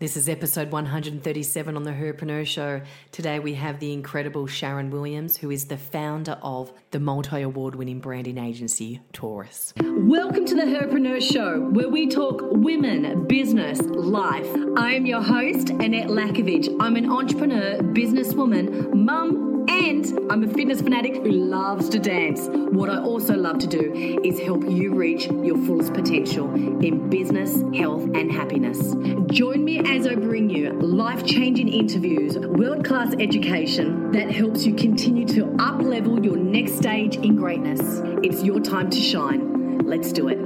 This is episode 137 on the Herpreneur Show. Today we have the incredible Sharon Williams, who is the founder of the multi award winning branding agency Taurus. Welcome to the Herpreneur Show, where we talk women, business, life. I am your host, Annette Lakovich. I'm an entrepreneur, businesswoman, mum, and I'm a fitness fanatic who loves to dance. What I also love to do is help you reach your fullest potential in business, health, and happiness. Join me as I bring you life changing interviews, world class education that helps you continue to up level your next stage in greatness. It's your time to shine. Let's do it.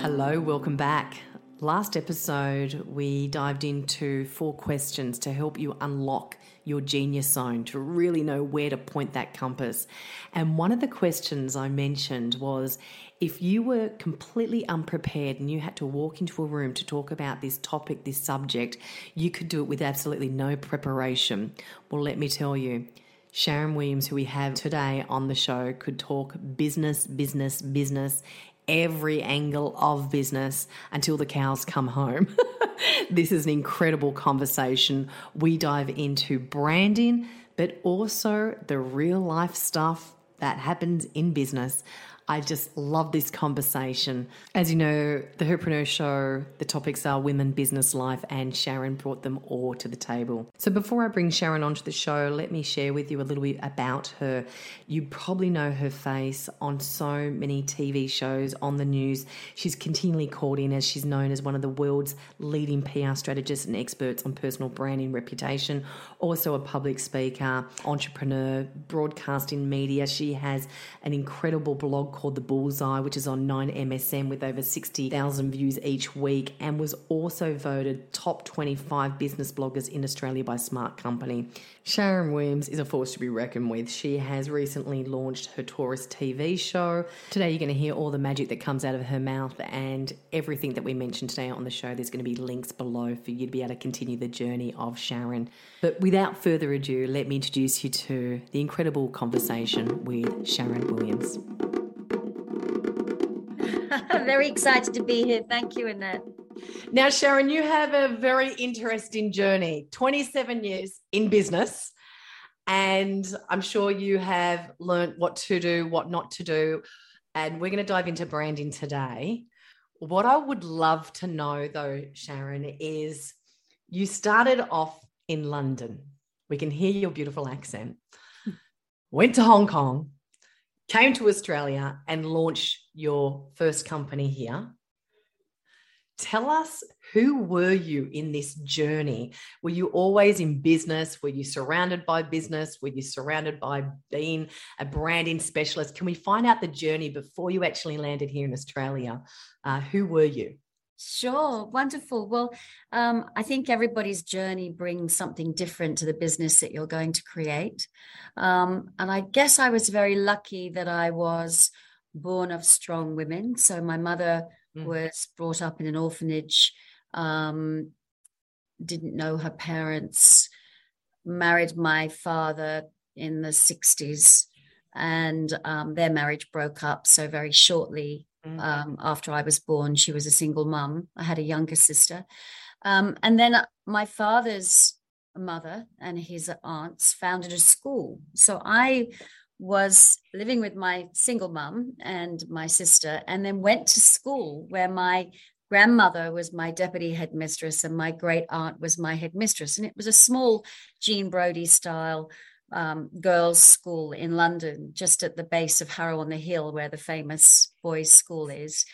Hello, welcome back. Last episode, we dived into four questions to help you unlock your genius zone, to really know where to point that compass. And one of the questions I mentioned was if you were completely unprepared and you had to walk into a room to talk about this topic, this subject, you could do it with absolutely no preparation. Well, let me tell you. Sharon Williams, who we have today on the show, could talk business, business, business every angle of business until the cows come home. this is an incredible conversation. We dive into branding, but also the real life stuff that happens in business. I just love this conversation. As you know, the Herpreneur Show, the topics are women, business, life, and Sharon brought them all to the table. So before I bring Sharon onto the show, let me share with you a little bit about her. You probably know her face on so many TV shows, on the news. She's continually called in as she's known as one of the world's leading PR strategists and experts on personal branding reputation, also a public speaker, entrepreneur, broadcasting media. She has an incredible blog called The Bullseye, which is on 9MSN with over 60,000 views each week, and was also voted top 25 business bloggers in Australia by Smart Company. Sharon Williams is a force to be reckoned with. She has recently launched her Taurus TV show. Today, you're going to hear all the magic that comes out of her mouth and everything that we mentioned today on the show. There's going to be links below for you to be able to continue the journey of Sharon. But without further ado, let me introduce you to the incredible conversation with Sharon Williams. Very excited to be here. Thank you, Annette. Now, Sharon, you have a very interesting journey 27 years in business. And I'm sure you have learned what to do, what not to do. And we're going to dive into branding today. What I would love to know, though, Sharon, is you started off in London. We can hear your beautiful accent. Went to Hong Kong, came to Australia and launched your first company here. Tell us who were you in this journey? Were you always in business? Were you surrounded by business? Were you surrounded by being a branding specialist? Can we find out the journey before you actually landed here in Australia? Uh, who were you? Sure, wonderful. Well, um, I think everybody's journey brings something different to the business that you're going to create. Um, and I guess I was very lucky that I was born of strong women. So my mother mm. was brought up in an orphanage, um, didn't know her parents, married my father in the 60s, and um, their marriage broke up. So very shortly Mm. Um, after I was born, she was a single mum. I had a younger sister. Um, and then my father's mother and his aunts founded a school. So I was living with my single mum and my sister, and then went to school where my grandmother was my deputy headmistress and my great aunt was my headmistress. And it was a small Jean Brodie style um, girls' school in London, just at the base of Harrow on the Hill, where the famous boys' school is.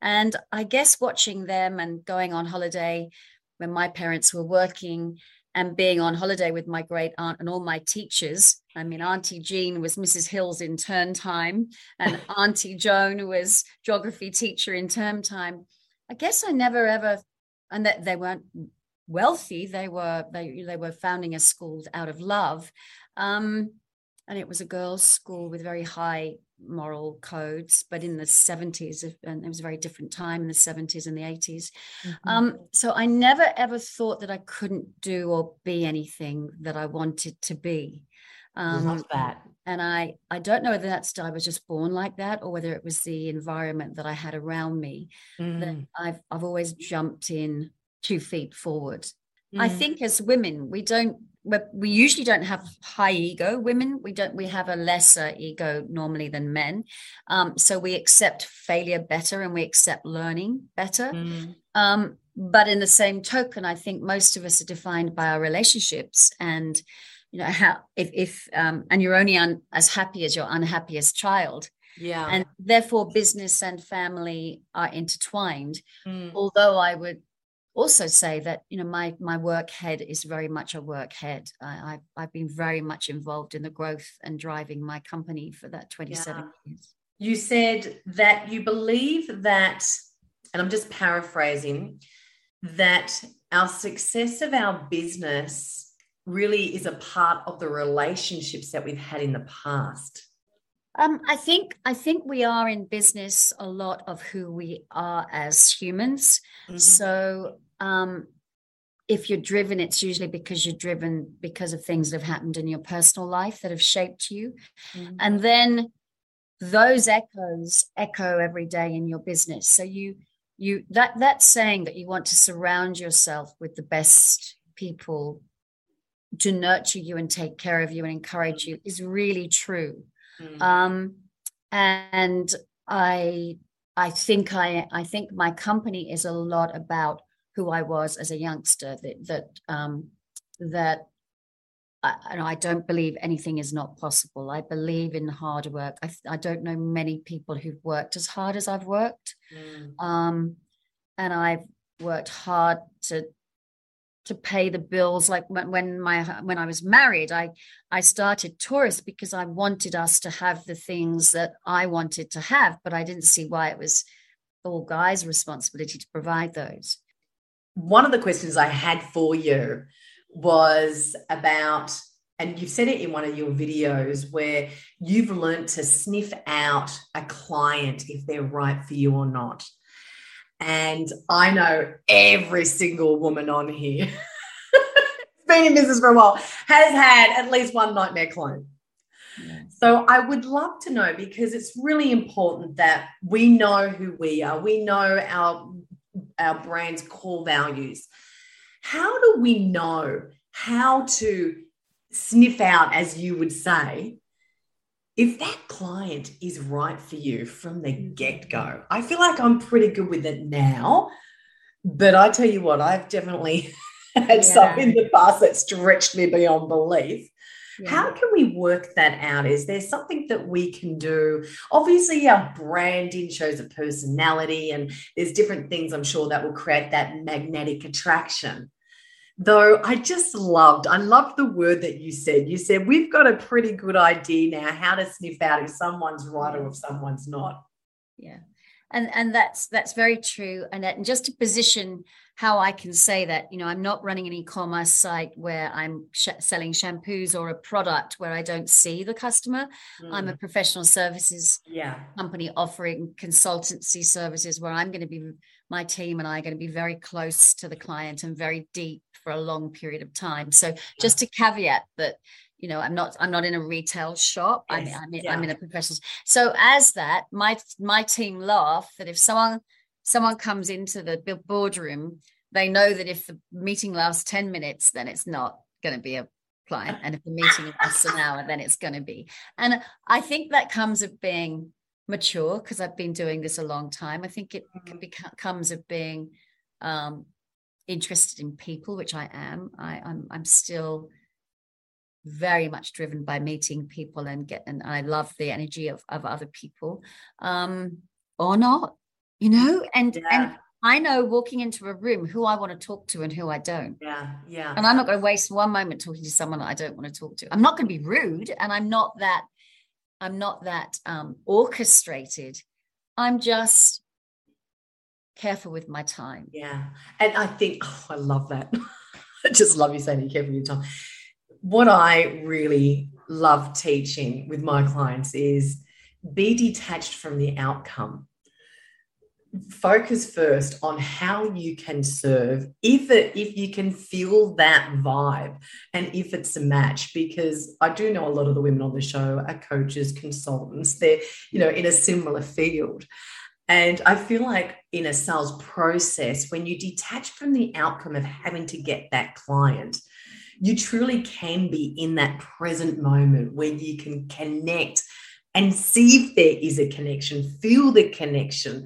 And I guess watching them and going on holiday when my parents were working and being on holiday with my great aunt and all my teachers. I mean, Auntie Jean was Mrs. Hills in term time, and Auntie Joan was geography teacher in term time. I guess I never ever, and that they weren't wealthy. They were they they were founding a school out of love, um, and it was a girls' school with very high moral codes, but in the 70s, and it was a very different time in the 70s and the 80s. Mm-hmm. Um, so I never ever thought that I couldn't do or be anything that I wanted to be. Um, Love that. And I, I don't know whether that's I was just born like that or whether it was the environment that I had around me mm. that I've, I've always jumped in two feet forward. Mm. I think as women, we don't we usually don't have high ego women we don't we have a lesser ego normally than men um, so we accept failure better and we accept learning better mm. um, but in the same token i think most of us are defined by our relationships and you know how if if um, and you're only un, as happy as your unhappiest child yeah and therefore business and family are intertwined mm. although i would also say that you know my my work head is very much a work head. I, have I've been very much involved in the growth and driving my company for that 27 yeah. years. You said that you believe that, and I'm just paraphrasing, that our success of our business really is a part of the relationships that we've had in the past. Um, I think I think we are in business a lot of who we are as humans. Mm-hmm. So um, if you're driven, it's usually because you're driven because of things that have happened in your personal life that have shaped you. Mm-hmm. And then those echoes echo every day in your business. So you you that that saying that you want to surround yourself with the best people to nurture you and take care of you and encourage you is really true. Mm-hmm. Um, and I I think I I think my company is a lot about who I was as a youngster. That that um, that I, I don't believe anything is not possible. I believe in hard work. I, I don't know many people who've worked as hard as I've worked, mm. um, and I've worked hard to to pay the bills like when, when my when i was married i i started Taurus because i wanted us to have the things that i wanted to have but i didn't see why it was all guys responsibility to provide those one of the questions I had for you was about, and you've said it in one of your videos where you've learned to sniff out a client if they're right for you or not. And I know every single woman on here, been in business for a while, has had at least one nightmare client. So I would love to know because it's really important that we know who we are. We know our our brand's core values. How do we know how to sniff out, as you would say, if that client is right for you from the get go? I feel like I'm pretty good with it now, but I tell you what, I've definitely had yeah. some in the past that stretched me beyond belief. Yeah. How can we work that out? Is there something that we can do? Obviously, our branding shows a personality, and there's different things I'm sure that will create that magnetic attraction. Though I just loved, I loved the word that you said. You said, We've got a pretty good idea now how to sniff out if someone's right or if someone's not. Yeah. And, and that's that's very true. And, and just to position how I can say that, you know, I'm not running an e-commerce site where I'm sh- selling shampoos or a product where I don't see the customer. Mm. I'm a mm. professional services yeah. company offering consultancy services where I'm going to be my team and I are going to be very close to the client and very deep for a long period of time. So just to caveat that you know i'm not i'm not in a retail shop yes. I'm, I'm, in, yeah. I'm in a professional so as that my my team laugh that if someone someone comes into the boardroom, they know that if the meeting lasts 10 minutes, then it's not going to be a client. And if the meeting lasts an hour, then it's going to be. And I think that comes of being mature because I've been doing this a long time. I think it mm-hmm. comes of being um, interested in people, which I am. I, I'm, I'm still very much driven by meeting people and get and I love the energy of, of other people um or not you know and yeah. and I know walking into a room who I want to talk to and who I don't. Yeah, yeah. And I'm not going to waste one moment talking to someone that I don't want to talk to. I'm not going to be rude, and I'm not that. I'm not that um, orchestrated. I'm just careful with my time. Yeah, and I think oh, I love that. I just love you saying you're careful with your time. What I really love teaching with my clients is be detached from the outcome. Focus first on how you can serve if it if you can feel that vibe and if it's a match because i do know a lot of the women on the show are coaches consultants they're you know in a similar field. And i feel like in a sales process when you detach from the outcome of having to get that client you truly can be in that present moment where you can connect and see if there is a connection feel the connection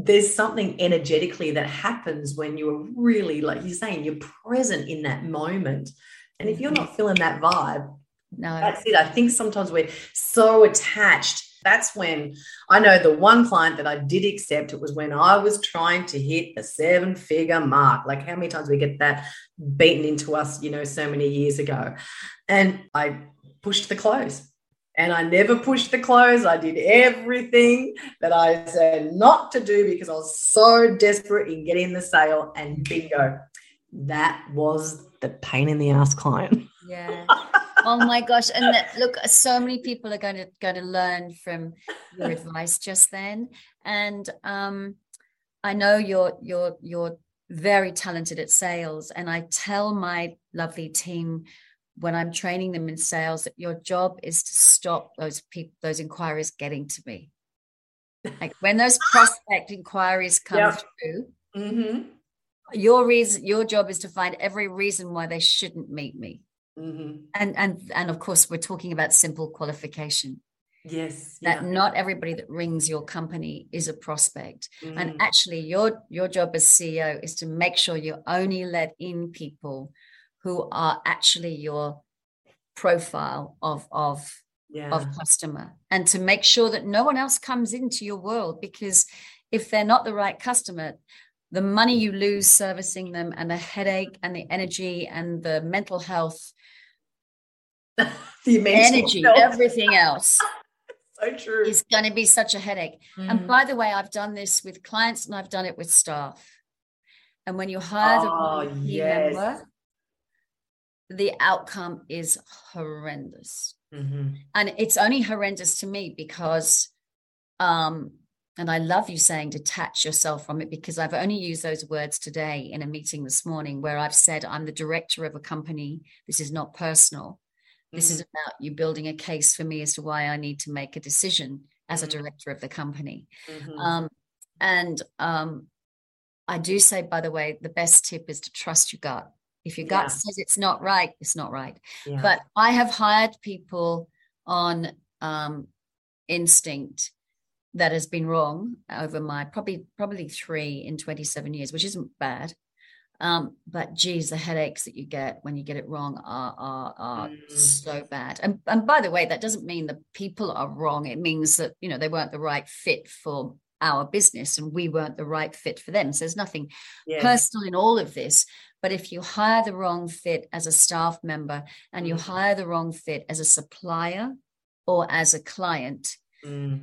there's something energetically that happens when you're really, like you're saying, you're present in that moment. And if you're not mm-hmm. feeling that vibe, no, that's it. I think sometimes we're so attached. That's when I know the one client that I did accept, it was when I was trying to hit a seven figure mark. Like how many times we get that beaten into us, you know, so many years ago. And I pushed the close and I never pushed the close. I did everything that I said not to do because I was so desperate in getting the sale. And bingo, that was the pain in the ass client. Yeah. oh my gosh! And look, so many people are going to going to learn from your advice just then. And um, I know you're you're you're very talented at sales, and I tell my lovely team when I'm training them in sales that your job is to stop those people, those inquiries getting to me. Like when those prospect inquiries come through, mm-hmm. your reason, your job is to find every reason why they shouldn't meet me. Mm-hmm. And and and of course, we're talking about simple qualification. Yes, that yeah. not everybody that rings your company is a prospect, mm. and actually, your your job as CEO is to make sure you only let in people who are actually your profile of of yeah. of customer and to make sure that no one else comes into your world because if they're not the right customer the money you lose servicing them and the headache and the energy and the mental health the energy health. everything else so true is going to be such a headache mm. and by the way i've done this with clients and i've done it with staff and when you hire oh, the yes. member the outcome is horrendous. Mm-hmm. And it's only horrendous to me because, um, and I love you saying detach yourself from it because I've only used those words today in a meeting this morning where I've said, I'm the director of a company. This is not personal. This mm-hmm. is about you building a case for me as to why I need to make a decision as mm-hmm. a director of the company. Mm-hmm. Um, and um, I do say, by the way, the best tip is to trust your gut. If your gut yeah. says it's not right, it's not right. Yeah. But I have hired people on um, instinct that has been wrong over my probably probably three in 27 years, which isn't bad. Um, but geez, the headaches that you get when you get it wrong are are, are mm. so bad. And and by the way, that doesn't mean the people are wrong. It means that you know they weren't the right fit for our business and we weren't the right fit for them. So there's nothing yeah. personal in all of this. But if you hire the wrong fit as a staff member and you mm. hire the wrong fit as a supplier or as a client, mm.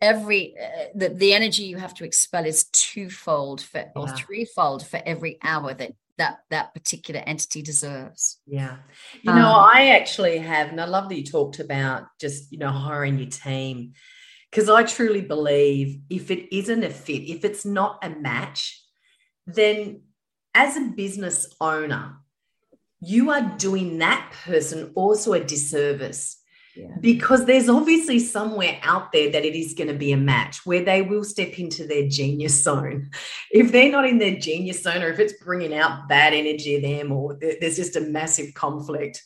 Every uh, the, the energy you have to expel is twofold for yeah. or threefold for every hour that that that particular entity deserves. Yeah. You know, um, I actually have, and I love that you talked about just, you know, hiring your team. Because I truly believe if it isn't a fit, if it's not a match, then as a business owner, you are doing that person also a disservice. Yeah. Because there's obviously somewhere out there that it is going to be a match where they will step into their genius zone. If they're not in their genius zone, or if it's bringing out bad energy of them, or there's just a massive conflict,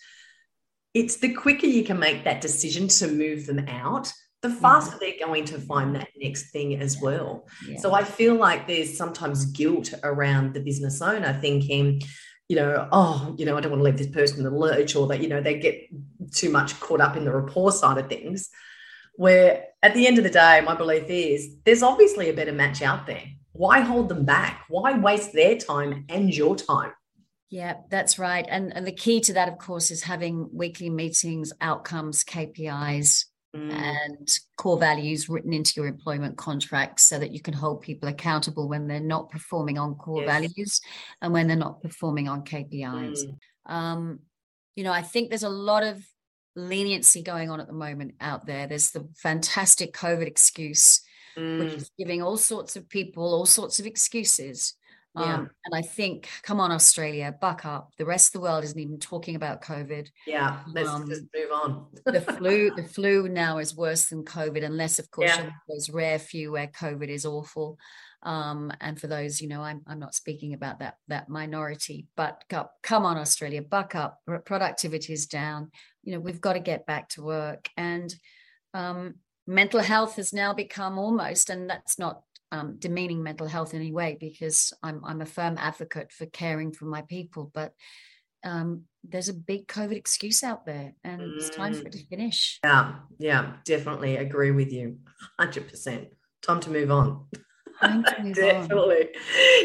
it's the quicker you can make that decision to move them out, the faster they're going to find that next thing as well. Yeah. So I feel like there's sometimes guilt around the business owner thinking, you know, oh, you know, I don't want to leave this person in the lurch, or that, you know, they get too much caught up in the rapport side of things. Where at the end of the day, my belief is there's obviously a better match out there. Why hold them back? Why waste their time and your time? Yeah, that's right. And, and the key to that, of course, is having weekly meetings, outcomes, KPIs, Mm. and core values written into your employment contracts so that you can hold people accountable when they're not performing on core yes. values and when they're not performing on KPIs. Mm. Um, you know, I think there's a lot of leniency going on at the moment out there. There's the fantastic COVID excuse mm. which is giving all sorts of people all sorts of excuses. Yeah. Um, and I think, come on, Australia, buck up. The rest of the world isn't even talking about COVID. Yeah, let's um, just move on. the flu, the flu now is worse than COVID, unless, of course, yeah. those rare few where COVID is awful. Um, and for those, you know, I'm I'm not speaking about that that minority, but come on, Australia, buck up. Productivity is down. You know, we've got to get back to work and um, mental health has now become almost, and that's not um, demeaning mental health in any way because I'm I'm a firm advocate for caring for my people, but um, there's a big COVID excuse out there, and mm. it's time for it to mm. finish. Yeah, yeah, definitely agree with you, hundred percent. Time to move on. Move definitely.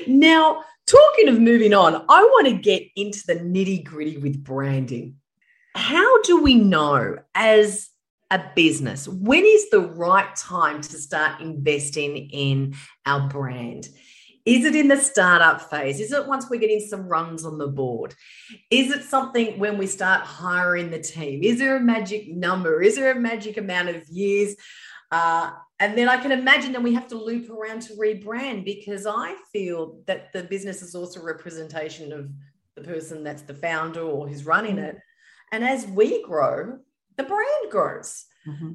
On. Now, talking of moving on, I want to get into the nitty gritty with branding. How do we know as a business? When is the right time to start investing in our brand? Is it in the startup phase? Is it once we're getting some runs on the board? Is it something when we start hiring the team? Is there a magic number? Is there a magic amount of years? Uh, and then I can imagine that we have to loop around to rebrand because I feel that the business is also a representation of the person that's the founder or who's running it. And as we grow, the brand grows. Mm-hmm.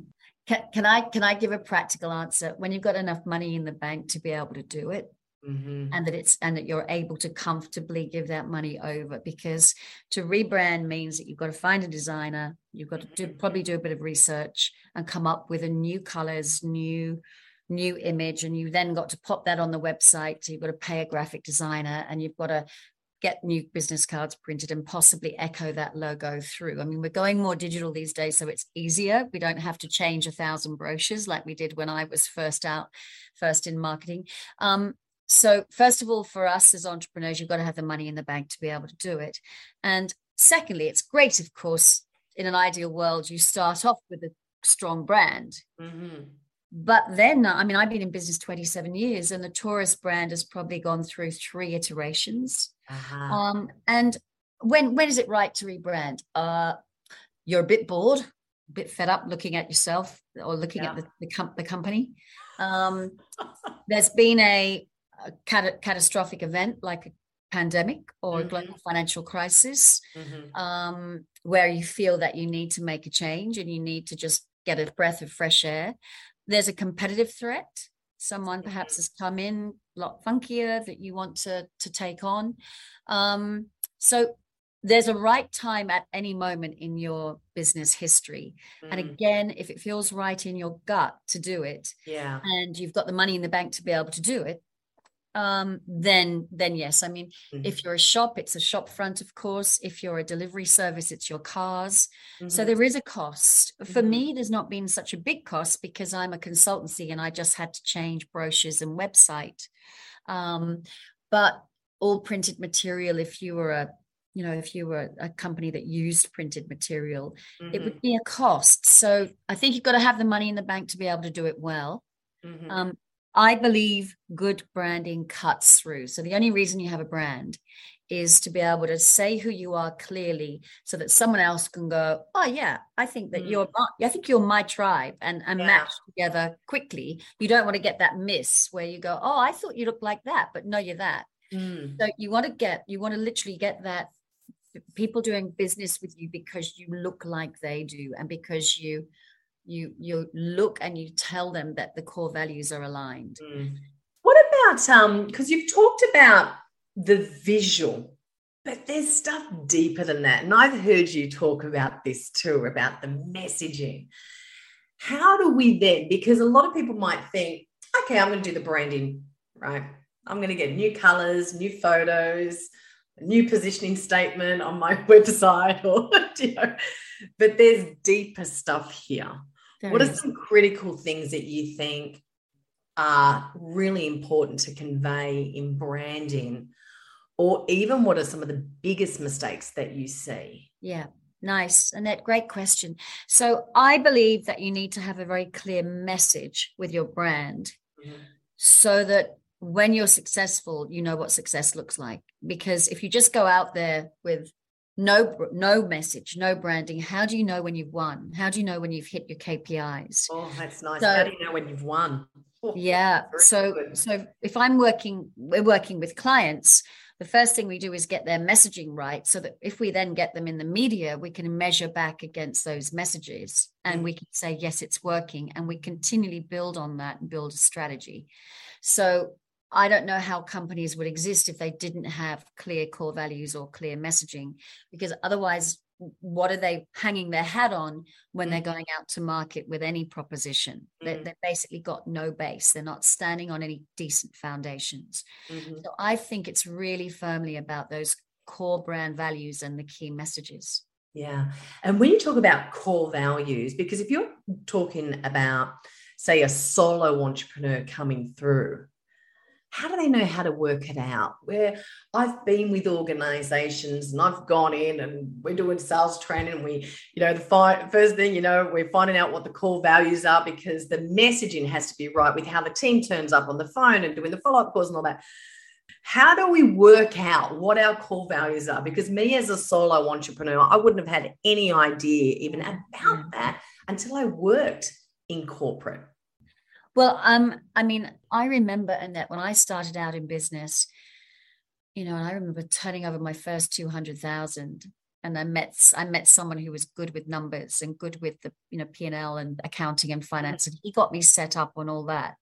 Can, can, I can I give a practical answer? When you've got enough money in the bank to be able to do it, mm-hmm. and that it's and that you're able to comfortably give that money over, because to rebrand means that you've got to find a designer, you've got to do, mm-hmm. probably do a bit of research and come up with a new colors, new new image and you then got to pop that on the website so you've got to pay a graphic designer and you've got to get new business cards printed and possibly echo that logo through. I mean, we're going more digital these days, so it's easier. We don't have to change a thousand brochures like we did when I was first out, first in marketing. Um, so, first of all, for us as entrepreneurs, you've got to have the money in the bank to be able to do it. And secondly, it's great, of course, in an ideal world, you start off with a strong brand. Mm-hmm. But then, I mean, I've been in business 27 years, and the Taurus brand has probably gone through three iterations. Uh-huh. Um, and when when is it right to rebrand? Uh, you're a bit bored, a bit fed up looking at yourself or looking yeah. at the the, com- the company. Um, there's been a, a cat- catastrophic event like a pandemic or mm-hmm. a global financial crisis mm-hmm. um, where you feel that you need to make a change and you need to just get a breath of fresh air. There's a competitive threat someone perhaps has come in lot funkier that you want to to take on. Um, so there's a right time at any moment in your business history. Mm. and again if it feels right in your gut to do it yeah. and you've got the money in the bank to be able to do it um, then then yes. I mean, mm-hmm. if you're a shop, it's a shop front, of course. If you're a delivery service, it's your cars. Mm-hmm. So there is a cost. Mm-hmm. For me, there's not been such a big cost because I'm a consultancy and I just had to change brochures and website. Um, but all printed material, if you were a you know, if you were a company that used printed material, it would mm-hmm. be a cost. So I think you've got to have the money in the bank to be able to do it well. Mm-hmm. Um, I believe good branding cuts through. So the only reason you have a brand is to be able to say who you are clearly so that someone else can go, oh yeah, I think that mm. you're I think you're my tribe and, and yeah. match together quickly. You don't want to get that miss where you go, oh, I thought you looked like that, but no, you're that. Mm. So you want to get, you want to literally get that people doing business with you because you look like they do and because you you you look and you tell them that the core values are aligned. Mm. what about um because you've talked about the visual but there's stuff deeper than that and i've heard you talk about this too about the messaging. How do we then because a lot of people might think okay i'm going to do the branding right? I'm going to get new colors new photos new positioning statement on my website or you know but there's deeper stuff here there what is. are some critical things that you think are really important to convey in branding? Or even what are some of the biggest mistakes that you see? Yeah, nice. Annette, great question. So I believe that you need to have a very clear message with your brand mm-hmm. so that when you're successful, you know what success looks like. Because if you just go out there with no no message no branding. How do you know when you've won? How do you know when you've hit your kpis oh that's nice. So, how do you know when you've won? Yeah so so if i'm working we're working with clients the first thing we do is get their messaging right so that if we then get them in the media we can measure back against those messages and mm. we can say yes it's working and we continually build on that and build a strategy. So I don't know how companies would exist if they didn't have clear core values or clear messaging, because otherwise, what are they hanging their hat on when mm. they're going out to market with any proposition? Mm. They, they've basically got no base. They're not standing on any decent foundations. Mm-hmm. So I think it's really firmly about those core brand values and the key messages. Yeah. And when you talk about core values, because if you're talking about, say, a solo entrepreneur coming through, how do they know how to work it out? Where I've been with organizations and I've gone in and we're doing sales training and we, you know, the fi- first thing, you know, we're finding out what the core values are because the messaging has to be right with how the team turns up on the phone and doing the follow up calls and all that. How do we work out what our core values are? Because me as a solo entrepreneur, I wouldn't have had any idea even about mm. that until I worked in corporate. Well, um, I mean, I remember Annette when I started out in business, you know, and I remember turning over my first two hundred thousand, and I met I met someone who was good with numbers and good with the you know P and L and accounting and finance, and he got me set up on all that.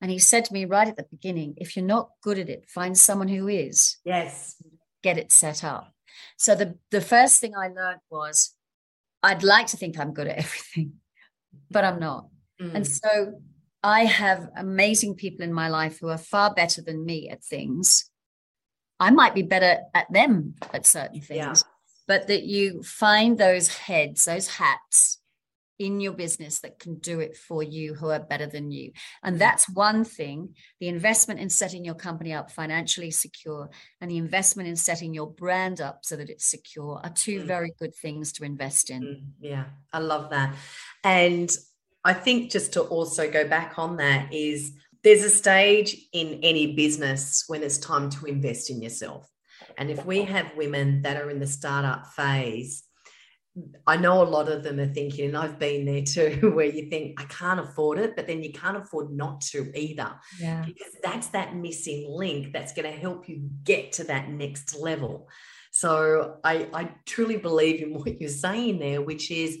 And he said to me right at the beginning, if you're not good at it, find someone who is. Yes. Get it set up. So the the first thing I learned was I'd like to think I'm good at everything, but I'm not. Mm. And so I have amazing people in my life who are far better than me at things. I might be better at them at certain things, yeah. but that you find those heads, those hats in your business that can do it for you who are better than you. And that's one thing. The investment in setting your company up financially secure and the investment in setting your brand up so that it's secure are two mm. very good things to invest in. Mm, yeah, I love that. And I think just to also go back on that is there's a stage in any business when it's time to invest in yourself. And if we have women that are in the startup phase, I know a lot of them are thinking, and I've been there too, where you think, I can't afford it, but then you can't afford not to either. Yeah. Because that's that missing link that's going to help you get to that next level. So I, I truly believe in what you're saying there, which is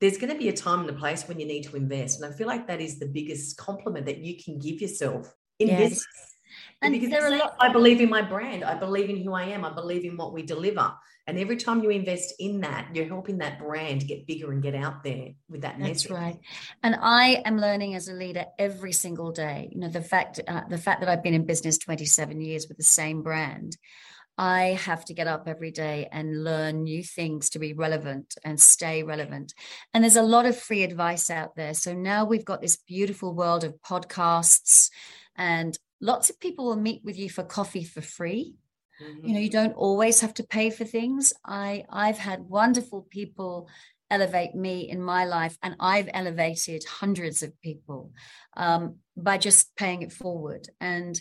there's going to be a time and a place when you need to invest. And I feel like that is the biggest compliment that you can give yourself in yes. business. And because there are lot- I believe in my brand. I believe in who I am. I believe in what we deliver. And every time you invest in that, you're helping that brand get bigger and get out there with that That's right. And I am learning as a leader every single day. You know, the fact uh, the fact that I've been in business 27 years with the same brand, I have to get up every day and learn new things to be relevant and stay relevant. And there's a lot of free advice out there. So now we've got this beautiful world of podcasts, and lots of people will meet with you for coffee for free. Mm-hmm. You know, you mm-hmm. don't always have to pay for things. I I've had wonderful people elevate me in my life, and I've elevated hundreds of people um, by just paying it forward. And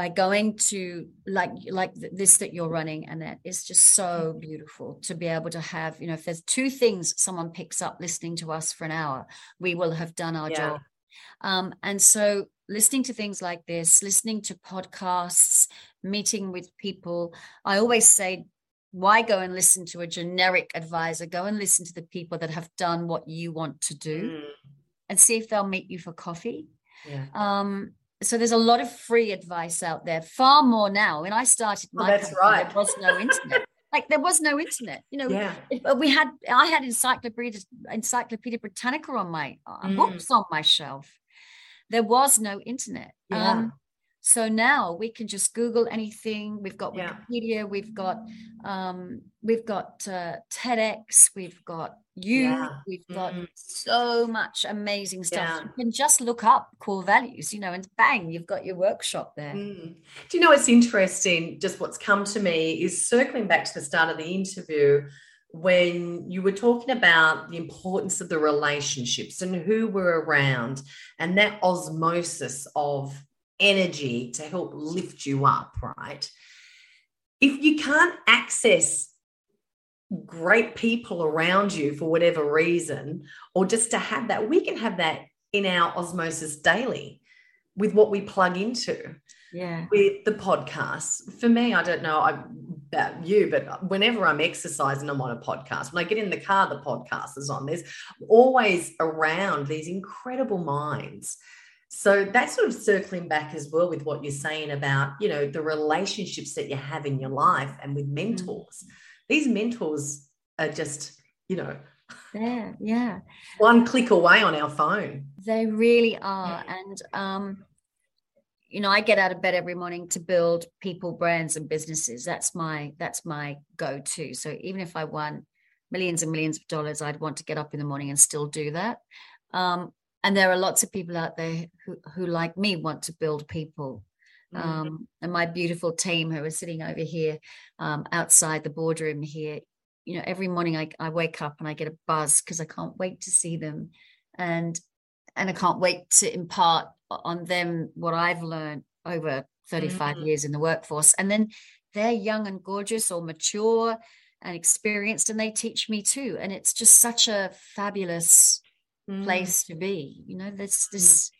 by going to like like this that you're running and that is just so beautiful to be able to have you know if there's two things someone picks up listening to us for an hour we will have done our yeah. job um, and so listening to things like this listening to podcasts meeting with people i always say why go and listen to a generic advisor go and listen to the people that have done what you want to do mm. and see if they'll meet you for coffee yeah. um, so there's a lot of free advice out there far more now when i started my oh, that's company, right there was no internet like there was no internet you know yeah. we had i had encyclopedia encyclopedia britannica on my uh, mm. books on my shelf there was no internet yeah. um, so now we can just google anything we've got wikipedia yeah. we've got um, we've got uh, tedx we've got you yeah. we've got mm-hmm. so much amazing stuff yeah. you can just look up core values you know and bang you've got your workshop there mm. do you know what's interesting just what's come to me is circling back to the start of the interview when you were talking about the importance of the relationships and who were around and that osmosis of energy to help lift you up right? If you can't access great people around you for whatever reason, or just to have that, we can have that in our osmosis daily. with what we plug into yeah. with the podcast. For me i don't know about you but whenever i'm exercising i'm on a podcast. When i get in the car the podcast is on. There's always around these incredible minds so that's sort of circling back as well with what you're saying about you know the relationships that you have in your life and with mm. mentors. These mentors are just you know yeah yeah. one click away on our phone. They really are and um you know i get out of bed every morning to build people brands and businesses. That's my that's my go-to. So even if i won millions and millions of dollars i'd want to get up in the morning and still do that. Um, and there are lots of people out there who, who like me want to build people mm-hmm. um, and my beautiful team who are sitting over here um, outside the boardroom here you know every morning I, I wake up and i get a buzz because i can't wait to see them and and i can't wait to impart on them what I've learned over 35 mm-hmm. years in the workforce. And then they're young and gorgeous or mature and experienced, and they teach me too. And it's just such a fabulous mm. place to be. You know, this mm. this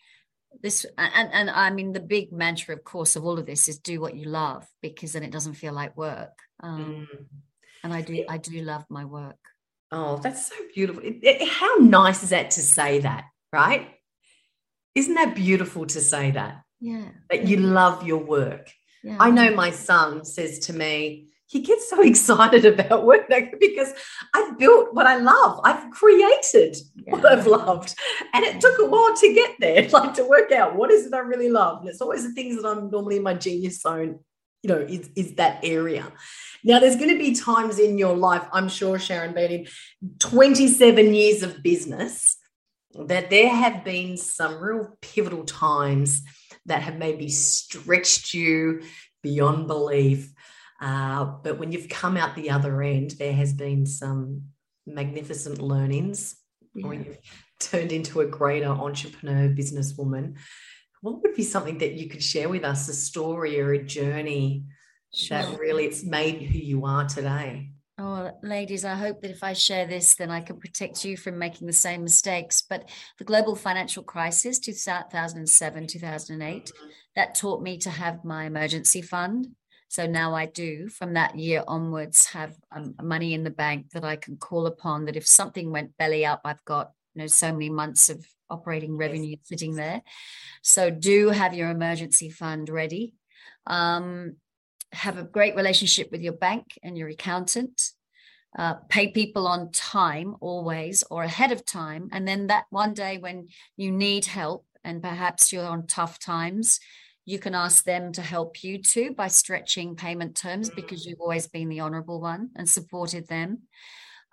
this and and I mean the big mantra, of course, of all of this is do what you love because then it doesn't feel like work. Um, mm. And I do I do love my work. Oh, that's so beautiful. It, it, how nice is that to say that, right? Isn't that beautiful to say that? Yeah. That you love your work. Yeah. I know my son says to me, he gets so excited about work because I've built what I love. I've created yeah. what I've loved. And it took a while to get there, like to work out what is it I really love. And it's always the things that I'm normally in my genius zone, you know, is, is that area. Now, there's going to be times in your life, I'm sure, Sharon, being in 27 years of business, that there have been some real pivotal times that have maybe stretched you beyond belief. Uh, but when you've come out the other end, there has been some magnificent learnings, yeah. or you've turned into a greater entrepreneur, businesswoman. What would be something that you could share with us, a story or a journey sure. that really it's made who you are today? Oh, ladies, I hope that if I share this, then I can protect you from making the same mistakes. But the global financial crisis, 2007, 2008, mm-hmm. that taught me to have my emergency fund. So now I do, from that year onwards, have um, money in the bank that I can call upon. That if something went belly up, I've got you know so many months of operating revenue sitting there. So do have your emergency fund ready. Um, have a great relationship with your bank and your accountant. Uh, pay people on time always or ahead of time. And then that one day when you need help and perhaps you're on tough times, you can ask them to help you too by stretching payment terms mm-hmm. because you've always been the honorable one and supported them.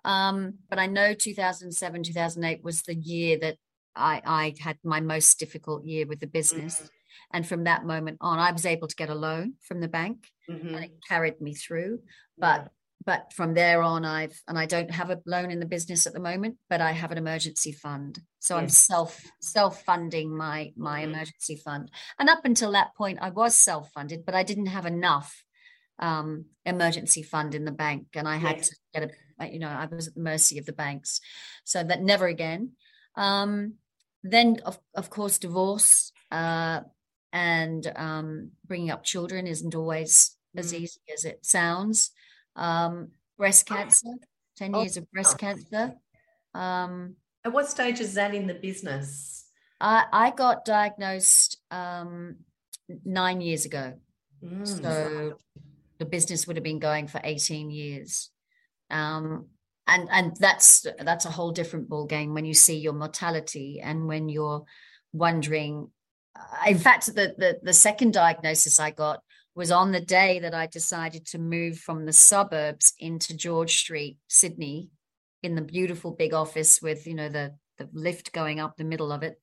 Um, but I know 2007, 2008 was the year that I, I had my most difficult year with the business. Mm-hmm. And from that moment on, I was able to get a loan from the bank mm-hmm. and it carried me through. But but from there on i've and i don't have a loan in the business at the moment but i have an emergency fund so yes. i'm self self funding my my mm-hmm. emergency fund and up until that point i was self funded but i didn't have enough um, emergency fund in the bank and i had yes. to get a you know i was at the mercy of the banks so that never again um, then of, of course divorce uh, and um, bringing up children isn't always as mm. easy as it sounds. Um, breast cancer, 10 oh, years of breast cancer. Um, At what stage is that in the business? I, I got diagnosed um, nine years ago. Mm. So the business would have been going for 18 years. Um, and and that's that's a whole different ball game when you see your mortality and when you're wondering in fact, the, the, the second diagnosis I got was on the day that I decided to move from the suburbs into George Street, Sydney, in the beautiful big office with you know the the lift going up the middle of it.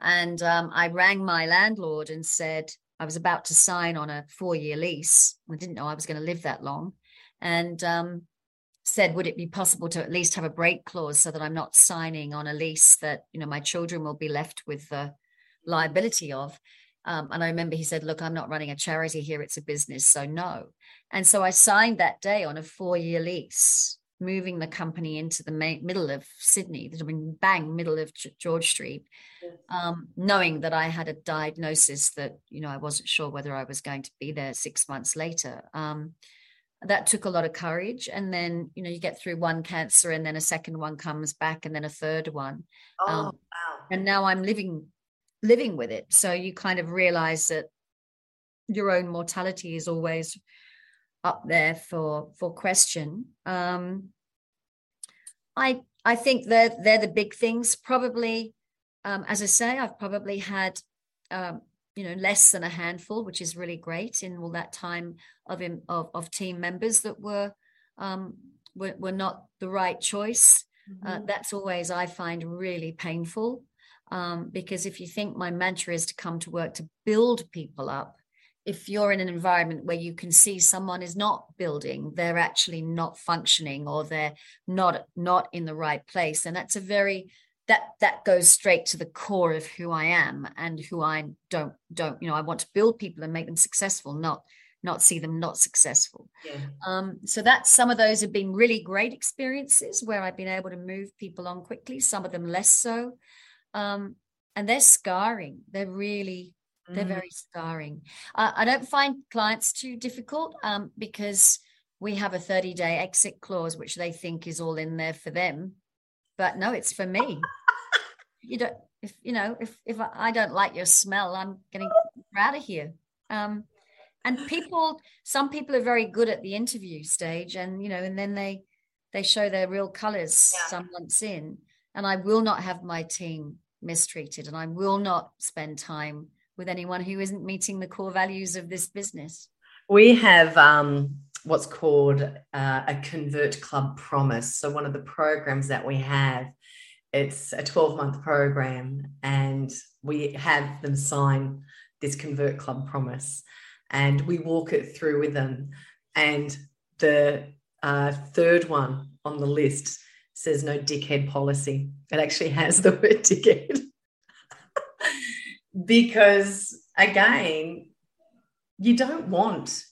And um, I rang my landlord and said I was about to sign on a four year lease. I didn't know I was going to live that long, and um, said, would it be possible to at least have a break clause so that I'm not signing on a lease that you know my children will be left with the liability of. Um, and I remember he said, Look, I'm not running a charity here, it's a business, so no. And so I signed that day on a four year lease moving the company into the middle of Sydney, I mean, bang, middle of George Street, um, knowing that I had a diagnosis that, you know, I wasn't sure whether I was going to be there six months later. Um, that took a lot of courage. And then, you know, you get through one cancer and then a second one comes back and then a third one. Oh, um, wow. And now I'm living, living with it. So you kind of realize that your own mortality is always up there for for question. Um, I I think they're they're the big things. Probably, um, as I say, I've probably had um, you know less than a handful, which is really great in all that time of of, of team members that were um, were, were not the right choice. Uh, mm-hmm. Uh, that's always I find really painful um, because if you think my mantra is to come to work to build people up, if you're in an environment where you can see someone is not building they're actually not functioning or they're not not in the right place and that's a very that that goes straight to the core of who i am and who i don't don't you know i want to build people and make them successful not not see them not successful yeah. um, so that's some of those have been really great experiences where i've been able to move people on quickly some of them less so um, and they're scarring they're really they're mm-hmm. very scarring. Uh, I don't find clients too difficult um, because we have a 30 day exit clause, which they think is all in there for them. But no, it's for me. you don't, if you know, if if I don't like your smell, I'm getting out of here. Um, and people, some people are very good at the interview stage, and you know, and then they they show their real colors yeah. some months in. And I will not have my team mistreated, and I will not spend time with anyone who isn't meeting the core values of this business? We have um, what's called uh, a Convert Club Promise. So, one of the programs that we have, it's a 12 month program, and we have them sign this Convert Club Promise and we walk it through with them. And the uh, third one on the list says no dickhead policy. It actually has the word dickhead because again, you don't want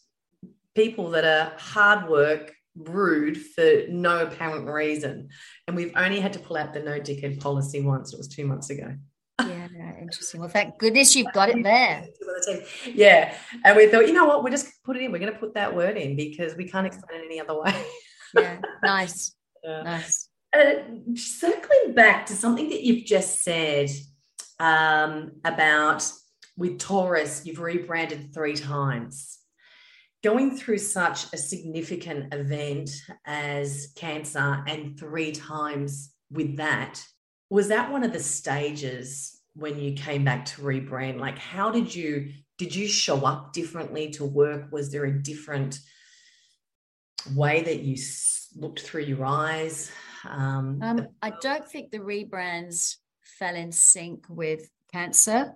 people that are hard work, rude for no apparent reason. And we've only had to pull out the no dickhead policy once. It was two months ago. Yeah, interesting. Well, thank goodness you've got it there. Yeah. And we thought, you know what, we're just put it in. We're going to put that word in because we can't explain it any other way. yeah, nice. Yeah. Nice. Uh, circling back to something that you've just said um, about with Taurus, you've rebranded three times. Going through such a significant event as cancer and three times with that, was that one of the stages when you came back to rebrand? Like, how did you did you show up differently to work? Was there a different way that you looked through your eyes? Um, um, I don't think the rebrands fell in sync with cancer.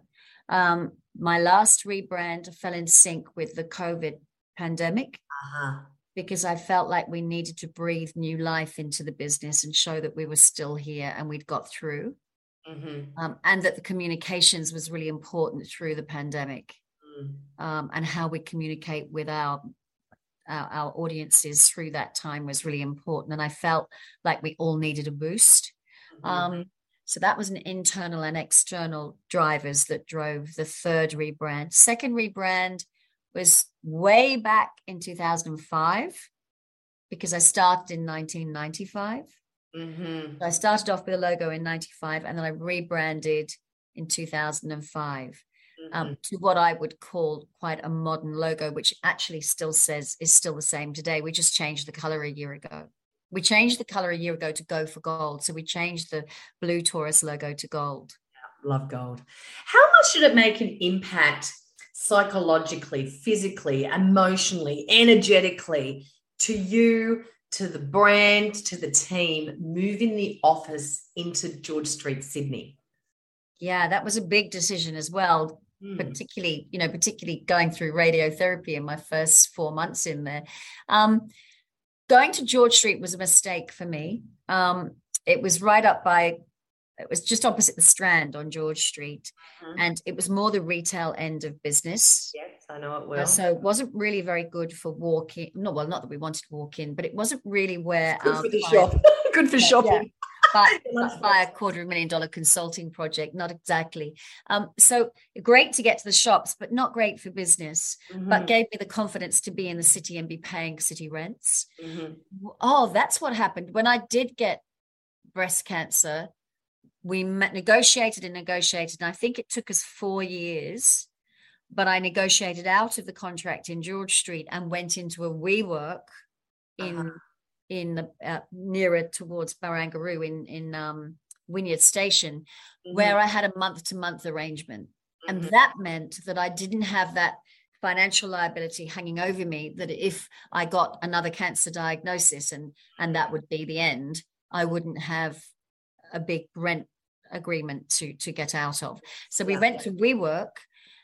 Um, my last rebrand fell in sync with the COVID pandemic uh-huh. because I felt like we needed to breathe new life into the business and show that we were still here and we'd got through. Mm-hmm. Um, and that the communications was really important through the pandemic mm. um, and how we communicate with our, our, our audiences through that time was really important and i felt like we all needed a boost mm-hmm. um, so that was an internal and external drivers that drove the third rebrand. Second rebrand was way back in 2005 because I started in 1995. Mm-hmm. So I started off with a logo in 95 and then I rebranded in 2005 um, mm-hmm. to what I would call quite a modern logo, which actually still says is still the same today. We just changed the color a year ago we changed the color a year ago to go for gold. So we changed the blue Taurus logo to gold. Love gold. How much did it make an impact psychologically, physically, emotionally, energetically to you, to the brand, to the team, moving the office into George Street, Sydney? Yeah, that was a big decision as well. Mm. Particularly, you know, particularly going through radiotherapy in my first four months in there. Um, going to George Street was a mistake for me. Um, it was right up by it was just opposite the Strand on George Street, mm-hmm. and it was more the retail end of business. Yes, I know it well. so it wasn't really very good for walking. No, well, not that we wanted to walk in, but it wasn't really where good for the shop. good for shopping. Yeah by, by a quarter of a million dollar consulting project. Not exactly. Um, so great to get to the shops, but not great for business. Mm-hmm. But gave me the confidence to be in the city and be paying city rents. Mm-hmm. Oh, that's what happened when I did get breast cancer. We met, negotiated and negotiated, and I think it took us four years. But I negotiated out of the contract in George Street and went into a WeWork in uh-huh in the uh, nearer towards Barangaroo in in um, Wynyard Station, mm-hmm. where I had a month to month arrangement, mm-hmm. and that meant that I didn't have that financial liability hanging over me. That if I got another cancer diagnosis and and that would be the end, I wouldn't have a big rent agreement to to get out of. So we went to WeWork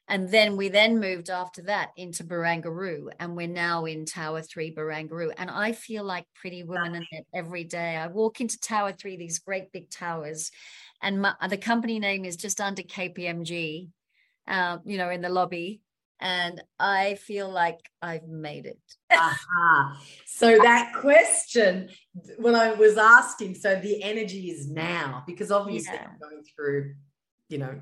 and then we then moved after that into Barangaroo, and we're now in Tower Three, Barangaroo. And I feel like Pretty Woman in it every day. I walk into Tower Three, these great big towers, and my, the company name is just under KPMG, uh, you know, in the lobby. And I feel like I've made it. uh-huh. So that question, when I was asking, so the energy is now because obviously yeah. I'm going through, you know,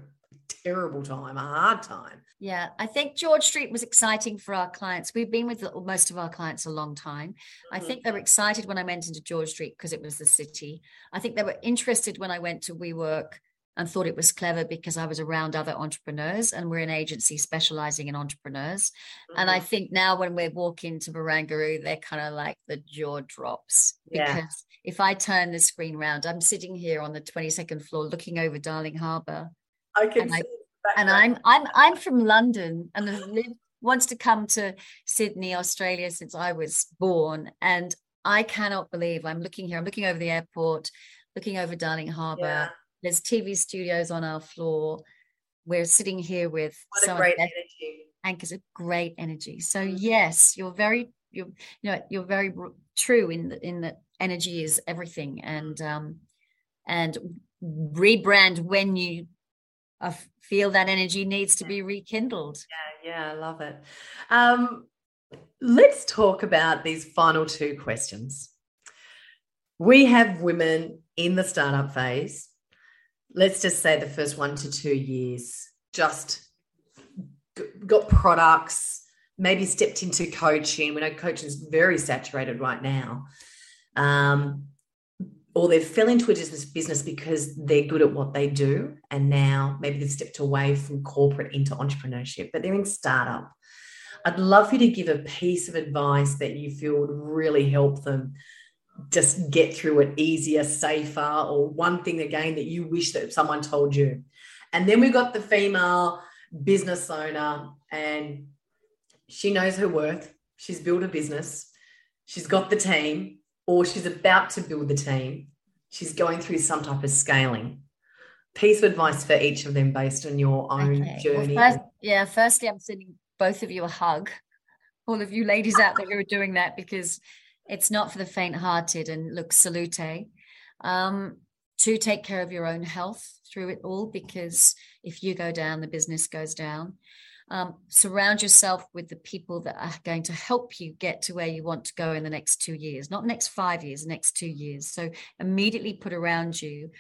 terrible time, a hard time. Yeah, I think George Street was exciting for our clients. We've been with most of our clients a long time. Mm-hmm. I think they were excited when I went into George Street because it was the city. I think they were interested when I went to WeWork and thought it was clever because I was around other entrepreneurs and we're an agency specializing in entrepreneurs. Mm-hmm. And I mm-hmm. think now when we walk into Barangaroo, they're kind of like the jaw drops because yeah. if I turn the screen around, I'm sitting here on the 22nd floor looking over Darling Harbour I can and see. I, and I'm I'm I'm from London and have lived wants to come to Sydney, Australia since I was born. And I cannot believe I'm looking here. I'm looking over the airport, looking over Darling Harbour. Yeah. There's TV studios on our floor. We're sitting here with what some great energy. Anchors a great energy. So mm-hmm. yes, you're very you're you know you're very true in the, in that energy is everything and um and rebrand when you I feel that energy needs to be rekindled. Yeah, yeah, I love it. Um, let's talk about these final two questions. We have women in the startup phase. Let's just say the first one to two years, just got products, maybe stepped into coaching. We know coaching is very saturated right now. Um, or they've fell into a business business because they're good at what they do and now maybe they've stepped away from corporate into entrepreneurship but they're in startup. I'd love you to give a piece of advice that you feel would really help them just get through it easier safer or one thing again that you wish that someone told you. And then we've got the female business owner and she knows her worth. She's built a business. She's got the team or she's about to build the team, she's going through some type of scaling. Piece of advice for each of them based on your own okay. journey. Well, first, yeah, firstly, I'm sending both of you a hug. All of you ladies out there who are doing that because it's not for the faint-hearted. And look, salute. Um, to take care of your own health through it all because if you go down, the business goes down. Um, surround yourself with the people that are going to help you get to where you want to go in the next two years, not next five years, next two years. So immediately put around you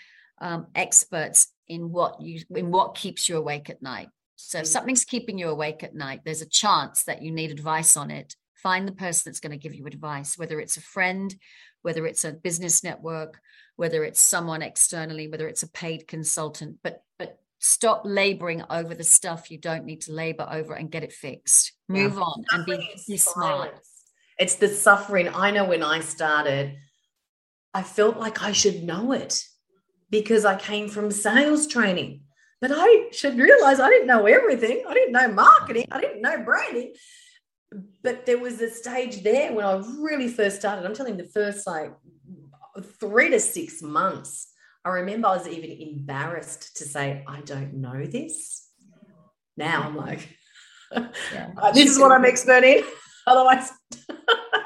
um, experts in what you in what keeps you awake at night. So if something's keeping you awake at night, there's a chance that you need advice on it. Find the person that's going to give you advice, whether it's a friend, whether it's a business network, whether it's someone externally, whether it's a paid consultant. But but stop laboring over the stuff you don't need to labor over and get it fixed. Move yeah. on and be, be smart. it's the suffering. I know when i started i felt like i should know it because i came from sales training but i should realize i didn't know everything. I didn't know marketing. I didn't know branding but there was a stage there when i really first started i'm telling you the first like three to six months I remember I was even embarrassed to say, I don't know this. Now I'm like, yeah. Uh, this is what I'm expert in. Otherwise,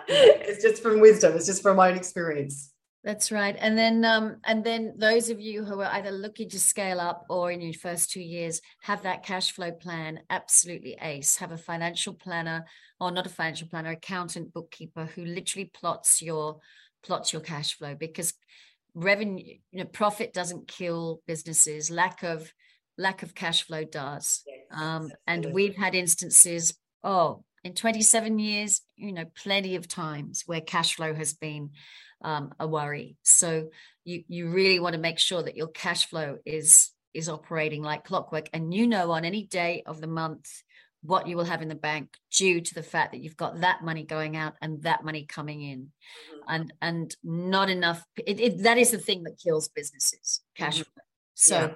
it's just from wisdom, it's just from my own experience. That's right. And then um and then those of you who are either looking to scale up or in your first 2 years have that cash flow plan absolutely ace. Have a financial planner or not a financial planner, accountant, bookkeeper who literally plots your plots your cash flow because revenue you know profit doesn't kill businesses lack of lack of cash flow does yes, um, and we've had instances oh in 27 years you know plenty of times where cash flow has been um, a worry so you you really want to make sure that your cash flow is is operating like clockwork and you know on any day of the month what you will have in the bank due to the fact that you've got that money going out and that money coming in mm-hmm. and and not enough it, it, that is the thing that kills businesses cash mm-hmm. flow so yeah.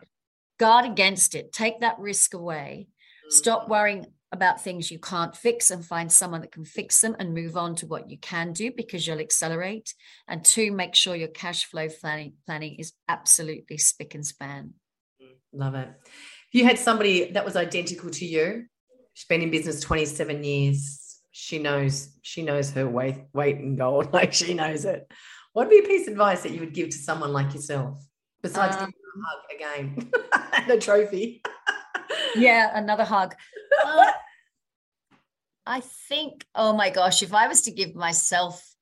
guard against it take that risk away mm-hmm. stop worrying about things you can't fix and find someone that can fix them and move on to what you can do because you'll accelerate and two make sure your cash flow planning planning is absolutely spick and span love it if you had somebody that was identical to you she's been in business 27 years. She knows, she knows her weight, weight in gold. Like she knows it. What'd be a piece of advice that you would give to someone like yourself? Besides um, a hug again and a trophy. yeah, another hug. Uh, I think, oh my gosh, if I was to give myself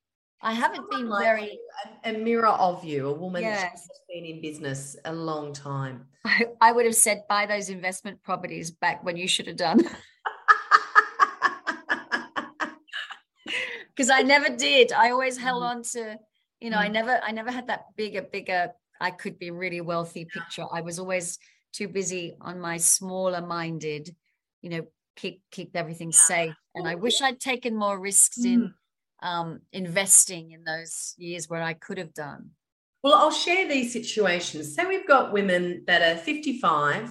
I haven't been like very a, mirror of you, a woman yes. that's been in business a long time. I, I, would have said buy those investment properties back when you should have done. because I never did. I always held mm-hmm. on to, you know, I mm. never, I never had that bigger, bigger. I could be really wealthy picture. I was always too busy on my smaller minded, you know, keep keep everything safe. And I wish I'd taken more risks in mm. um, investing in those years where I could have done. Well, I'll share these situations. Say we've got women that are 55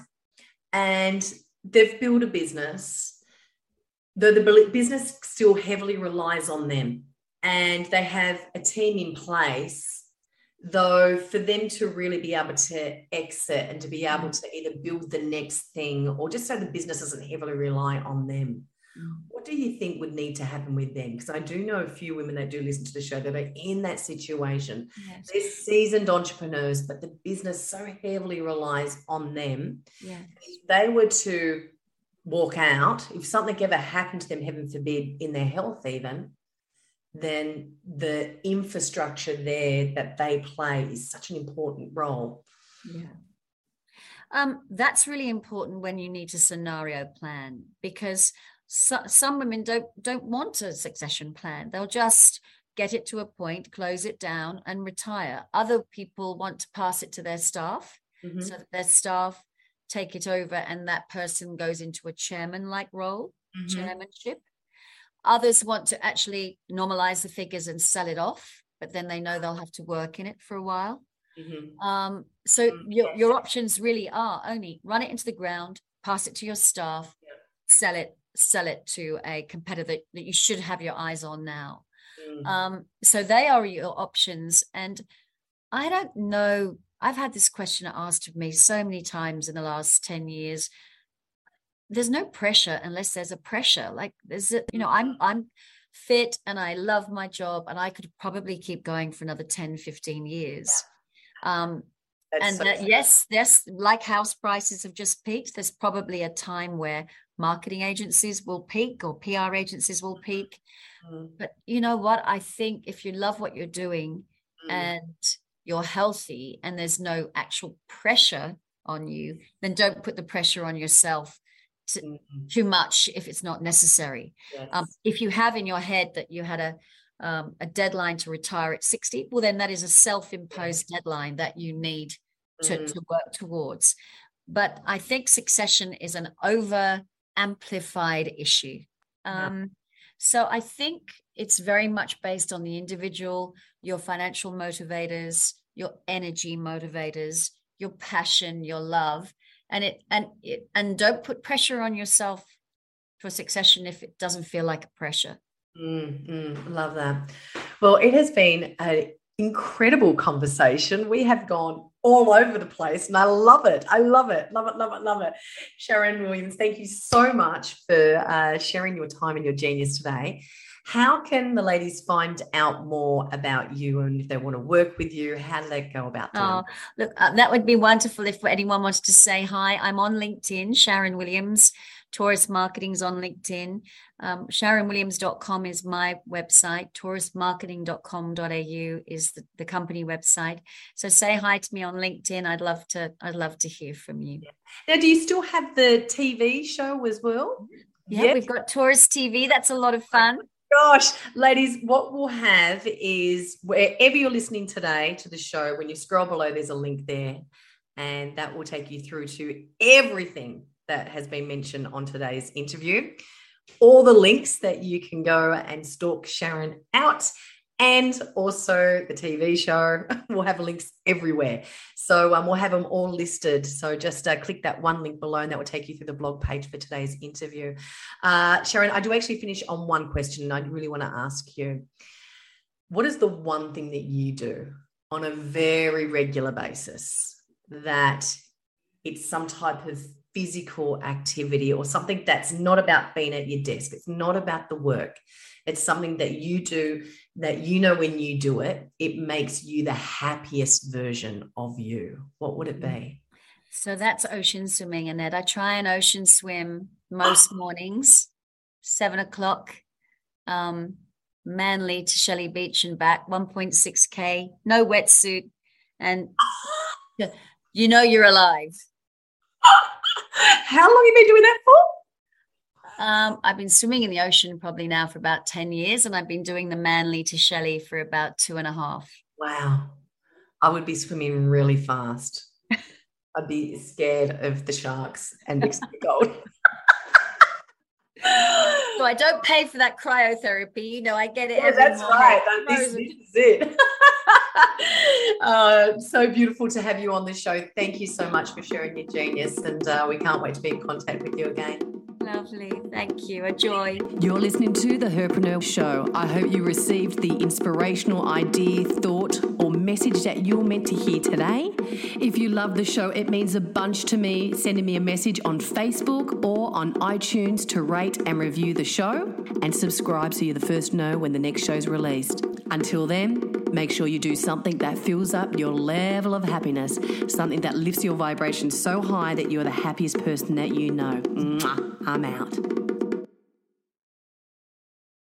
and they've built a business though the business still heavily relies on them and they have a team in place though for them to really be able to exit and to be able to either build the next thing or just so the business doesn't heavily rely on them mm. What do you think would need to happen with them because i do know a few women that do listen to the show that are in that situation yes. they're seasoned entrepreneurs but the business so heavily relies on them yes. if they were to walk out, if something ever happened to them, heaven forbid, in their health, even, then the infrastructure there that they play is such an important role. Yeah. Um, that's really important when you need to scenario plan because so, some women don't don't want a succession plan. They'll just get it to a point, close it down, and retire. Other people want to pass it to their staff mm-hmm. so that their staff take it over and that person goes into a chairman like role, mm-hmm. chairmanship. Others want to actually normalize the figures and sell it off, but then they know they'll have to work in it for a while. Mm-hmm. Um, so mm-hmm. your, your options really are only run it into the ground, pass it to your staff, yeah. sell it, sell it to a competitor that, that you should have your eyes on now. Mm-hmm. Um, so they are your options. And I don't know I've had this question asked of me so many times in the last 10 years. There's no pressure unless there's a pressure. Like there's a, you know, I'm I'm fit and I love my job and I could probably keep going for another 10, 15 years. Um, and so that, yes, yes, like house prices have just peaked. There's probably a time where marketing agencies will peak or PR agencies will peak. Mm. But you know what? I think if you love what you're doing mm. and you're healthy and there's no actual pressure on you, then don't put the pressure on yourself to, mm-hmm. too much if it's not necessary. Yes. Um, if you have in your head that you had a um, a deadline to retire at 60, well, then that is a self-imposed deadline that you need to, mm-hmm. to work towards. But I think succession is an over amplified issue. Um, yeah. So I think it's very much based on the individual, your financial motivators, your energy motivators, your passion, your love, and it and it and don't put pressure on yourself for succession if it doesn't feel like a pressure. Mm, mm, love that. Well, it has been an incredible conversation. We have gone all over the place and I love it. I love it. Love it, love it, love it. Sharon Williams, thank you so much for uh, sharing your time and your genius today. How can the ladies find out more about you and if they want to work with you? How do they go about that? Oh, look, uh, that would be wonderful if anyone wants to say hi. I'm on LinkedIn, Sharon Williams. Taurus Marketing's on LinkedIn. Um, SharonWilliams.com is my website. TaurusMarketing.com.au is the, the company website. So say hi to me on LinkedIn. I'd love to. I'd love to hear from you. Now, do you still have the TV show as well? Yeah, we've got Taurus TV. That's a lot of fun. Gosh, ladies, what we'll have is wherever you're listening today to the show, when you scroll below, there's a link there, and that will take you through to everything that has been mentioned on today's interview. All the links that you can go and stalk Sharon out, and also the TV show. We'll have links everywhere. So um, we'll have them all listed. So just uh, click that one link below, and that will take you through the blog page for today's interview. Uh, Sharon, I do actually finish on one question, and I really want to ask you what is the one thing that you do on a very regular basis that it's some type of physical activity or something that's not about being at your desk. It's not about the work. It's something that you do that you know when you do it, it makes you the happiest version of you. What would it be? So that's ocean swimming, Annette. I try and ocean swim most mornings, seven o'clock, um, Manly to Shelley Beach and back, 1.6K, no wetsuit. And you know you're alive. How long have you been doing that for? Um, I've been swimming in the ocean probably now for about 10 years, and I've been doing the Manly to Shelley for about two and a half. Wow. I would be swimming really fast. I'd be scared of the sharks and the gold. So I don't pay for that cryotherapy. You know, I get it. Yeah, that's morning. right. This, this is it. uh, so beautiful to have you on the show. Thank you so much for sharing your genius, and uh, we can't wait to be in contact with you again. Lovely. Thank you. A joy. You're listening to The Herpreneur Show. I hope you received the inspirational idea, thought, or message that you're meant to hear today. If you love the show, it means a bunch to me sending me a message on Facebook or on iTunes to rate and review the show and subscribe so you're the first to know when the next show's released. Until then, Make sure you do something that fills up your level of happiness, something that lifts your vibration so high that you're the happiest person that you know. Mwah, I'm out.